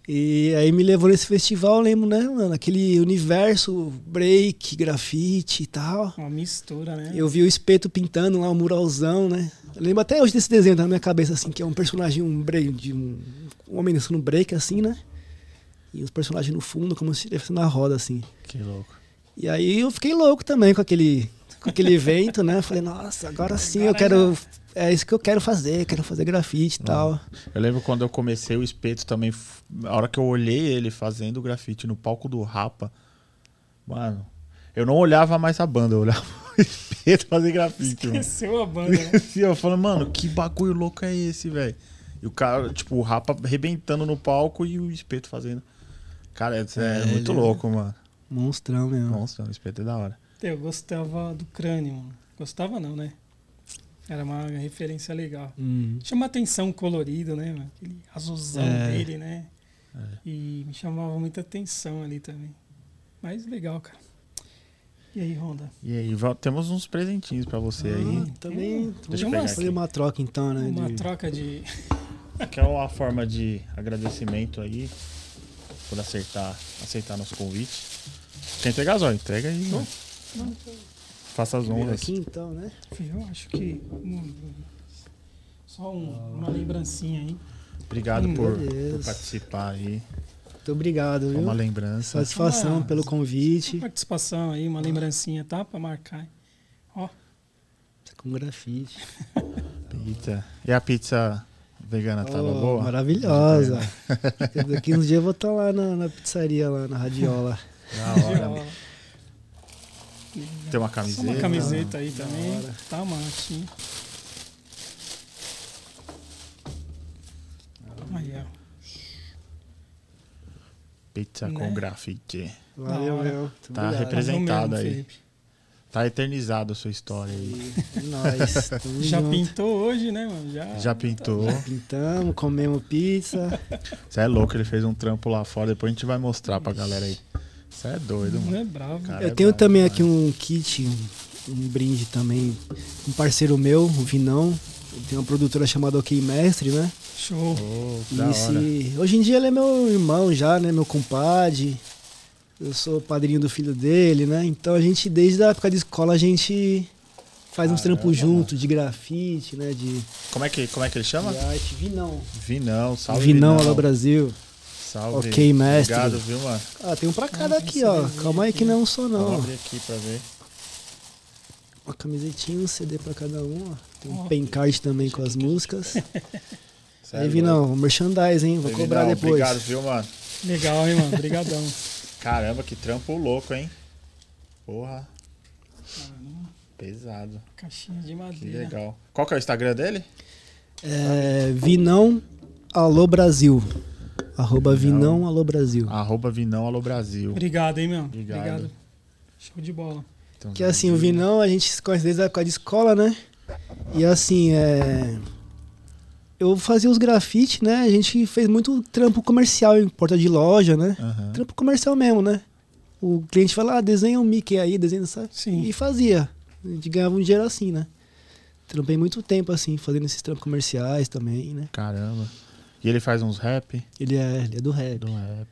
E aí me levou nesse festival, eu lembro, né, mano? Aquele universo break, grafite e tal. Uma mistura, né? Eu vi o espeto pintando lá, um muralzão, né? Eu lembro até hoje desse desenho tá na minha cabeça, assim, que é um personagem, um break, de um, um homem dançando break, assim, né? E os personagens no fundo, como se estivesse na roda, assim. Que louco. E aí eu fiquei louco também com aquele, com aquele evento, né? Falei, nossa, agora sim eu Agora quero. É isso que eu quero fazer, quero fazer grafite e tal. Eu lembro quando eu comecei o espeto também, a hora que eu olhei ele fazendo grafite no palco do Rapa, mano, eu não olhava mais a banda, eu olhava o espeto fazer grafite, mano. Esqueceu a banda, né? Eu falando, mano, que bagulho louco é esse, velho? E o cara, tipo, o Rapa arrebentando no palco e o espeto fazendo. Cara, é, é É, muito é- louco, mano. Monstrão mesmo. Nossa, o espeto é da hora. Eu gostava do crânio, mano. Gostava não, né? Era uma referência legal. Uhum. Chama atenção o colorido, né, mano? Aquele azulzão É. dele, né? E me chamava muita atenção ali também. Mas legal, cara. E aí, Honda? E aí, temos uns presentinhos pra você Ah, aí. também. Deixa eu pegar fazer uma troca então, né? Uma de- troca de. Que é uma forma de agradecimento aí. por acertar, aceitar nosso convite. Quer entregar, Zóio? Entrega aí, mano. Faça as honras. aqui então, né? Eu acho que. Só um- uma lembrancinha aí. Obrigado Hum, por, por participar aí. Muito obrigado, viu? Uma lembrança. Satisfação Ah, pelo convite. Participação aí, uma lembrancinha, tá? Pra marcar. Ó, Com grafite. Pizza. E a pizza vegana tava Oh, boa? Maravilhosa. Daqui uns dias eu vou estar lá na, na pizzaria, lá na Radiola. Da hora. Tem uma camiseta. uma camiseta aí também. Tá. Aí, ó. Pizza Né? com grafite. Valeu, hora. meu. Tá obrigado. representado Valeu aí. Felipe. Tá eternizado a sua história aí. É nóis. Tamo Já junto. pintou hoje, né, mano? Já, Já pintou. Pintamos, comemos pizza. Você é louco, ele fez um trampo lá fora. Depois a gente vai mostrar pra galera aí. Você é doido, Não mano. é bravo. Cara, eu é tenho brabo também aqui um kit, um, um brinde também. Um parceiro meu, o Vinão. Tem uma produtora chamada OK Mestre, né? Show. Oh, E da hora. hoje em dia ele é meu irmão já, né? Meu compadre. Eu sou padrinho do filho dele, né? Então a gente, desde a época de escola, a gente faz uns trampos juntos, de grafite, né? De, Como, é que, como é que ele chama? de arte. Vinão. Vinão, salve Vinão, Vinão. alô Brasil. Salve. Ok, mestre. Obrigado, viu, mano? Ah, tem um pra cada tem aqui, que ó. Calma aí que não é um só, Vou não. abrir aqui pra ver. Uma camisetinha, um CD pra cada um, ó. Tem um Ó. pen card também com as músicas. É aí. Vinão, merchandise, hein? Vou Aí, cobrar Vinão, depois. Obrigado, viu, mano? Legal, hein, mano? Obrigadão. Caramba, que trampo louco, hein? Porra. Pesado. Caixinha de Que madeira. legal. Qual que é o Instagram dele? É, Vinão Alô Brasil. Arroba Vinão. Vinão Alô Brasil. Arroba Vinão Alô Brasil. Obrigado, hein, meu? Obrigado. Show de bola. Então, Que assim, o Vinão a gente se conhece desde a época de escola, né? E assim, é. Eu fazia os grafites, né? A gente fez muito trampo comercial em porta de loja, né? Aham. Trampo comercial mesmo, né? O cliente fala, ah, desenha um Mickey aí, desenha, sabe? Sim. E fazia. A gente ganhava um dinheiro assim, né? Trampei muito tempo assim, fazendo esses trampos comerciais também, né? Caramba. E ele faz uns rap? Ele é, ele é do rap. Do rap.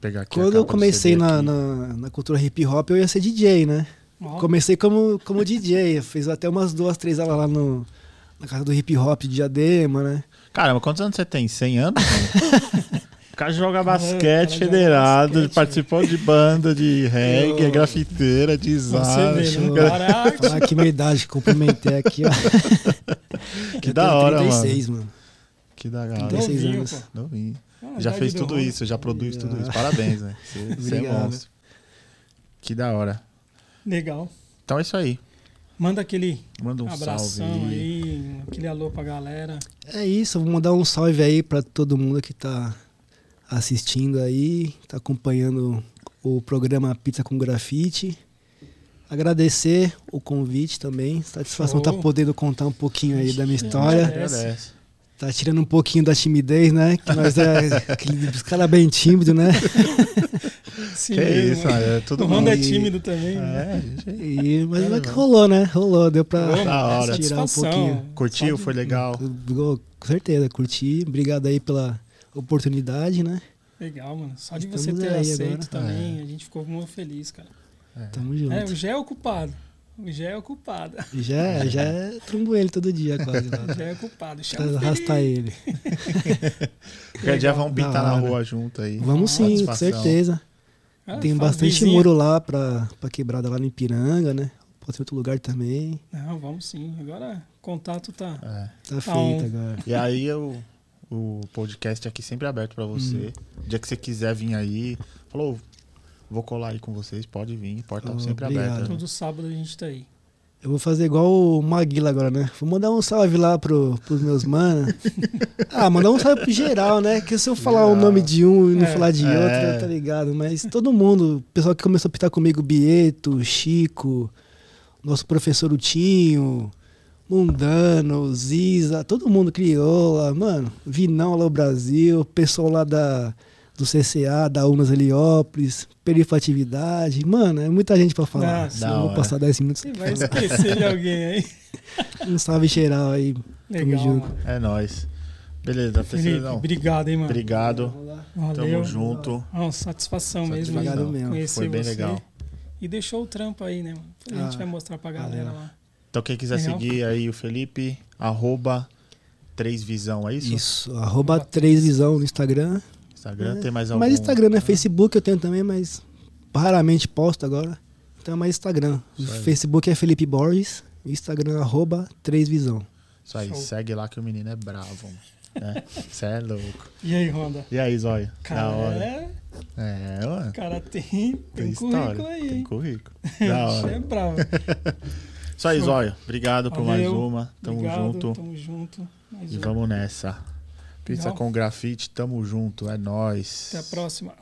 Pegar aqui Quando eu comecei na, aqui. na, na cultura hip hop, eu ia ser DJ, né? Ó, Comecei como, como DJ, fiz até umas duas, três aulas lá no, na casa do hip hop de Diadema, né? Caramba, quantos anos você tem? 100 anos? mano? o cara joga basquete cara joga federado, basquete, participou de banda de reggae, é Eu- grafiteira, você design. vê, né? eu- Cara, é arte. Falar aqui minha idade, cumprimentei aqui, ó. Que Eu da tenho hora, 36, mano. Que da hora. 36 Novinho, anos. pô. Novinho. Ah, Já fez do tudo isso, já produz tudo isso. Parabéns, velho. Você, é monstro. Que da hora. Legal. Então é isso aí. Manda aquele Manda um abração salve aí. aquele alô pra galera. É isso, vou mandar um salve aí pra todo mundo que tá assistindo aí, tá acompanhando o programa Pizza com Grafite. Agradecer o convite também. Satisfação Show. tá podendo contar um pouquinho aí da minha história. Agradece. Tá tirando um pouquinho da timidez, né? Que nós é aquele cara bem tímido, né? Sim, Que mesmo, isso, mano. é tudo O Rando é bom. tímido também. né? É, gente. E, mas É, é que rolou, né? Rolou, deu pra Ô, Da hora. tirar um pouquinho. Curtiu? Foi legal? Com certeza, curti. Obrigado aí pela oportunidade, né? Legal, mano. Só de Estamos você ter aceito agora. também, a gente ficou muito feliz, cara. Tamo junto. É, o Gé é ocupado. O Gé é ocupado. Já, já é trombo ele todo dia quase. lá. O Gé é ocupado. Pra Chama o arrastar ele. Qualquer dia vamos pintar na rua junto aí. Vamos sim, com certeza. Ah, Tem bastante vizinho. muro lá pra, pra quebrada lá no Ipiranga, né? Pode ser outro lugar também. Não, vamos sim. Agora contato tá. É. Tá Tá feito on. agora. E aí o, o podcast aqui sempre aberto pra você. O dia que você quiser vir aí, falou, vou colar aí com vocês, pode vir, porta Oh, sempre obrigado. aberta. Todo sábado a gente tá aí. Eu vou fazer igual o Maguila agora, né? Vou mandar um salve lá pro, pros meus manos. ah, mandar um salve pro geral, né? Que se eu falar o Geral. nome de um e não É. falar de É. outro, tá ligado? Mas todo mundo, o pessoal que começou a pitar comigo, Bieto, Chico, nosso professor Utinho, Mundano, Ziza, todo mundo crioula, mano, Vinão lá no Brasil, pessoal lá da, do CCA, da Unas Heliópolis, Perifatividade, mano, é muita gente pra falar. Nossa, eu vou hora. passar 10 minutos. Você vai esquecer de alguém aí. Um salve geral aí. Legal, junto. É nóis. Beleza, Felipe, terceirão. obrigado, hein, mano. Obrigado. Valeu. Tamo junto. Ah, uma satisfação, mesmo. Satisfação. Obrigado mesmo. Conhecer Foi bem você. legal. E deixou o trampo aí, né, mano? A gente Ah, vai mostrar pra galera valeu. lá. Então quem quiser Legal. seguir aí o Felipe, arroba 3visão, é isso? Isso, arroba 3visão no Instagram. Instagram, É, tem mais algum? Mais Instagram, né? Facebook eu tenho também, mas raramente posto agora. Então é mais Instagram. Facebook é Felipe Borges. Instagram arroba 3visão. Isso aí, Show. segue lá que o menino é bravo, mano. Você é louco. E aí, Honda? E aí, Zóio? Cara, da hora. é, É, mano. cara tem, tem, Tem currículo história. aí, Tem currículo. Da hora. é bravo. Isso aí. Zóio. Obrigado por mais Valeu. uma. Tamo Obrigado, junto. Tamo junto. Mais E um. vamos nessa. Pizza Não. com grafite, tamo junto, é nós. Até a próxima.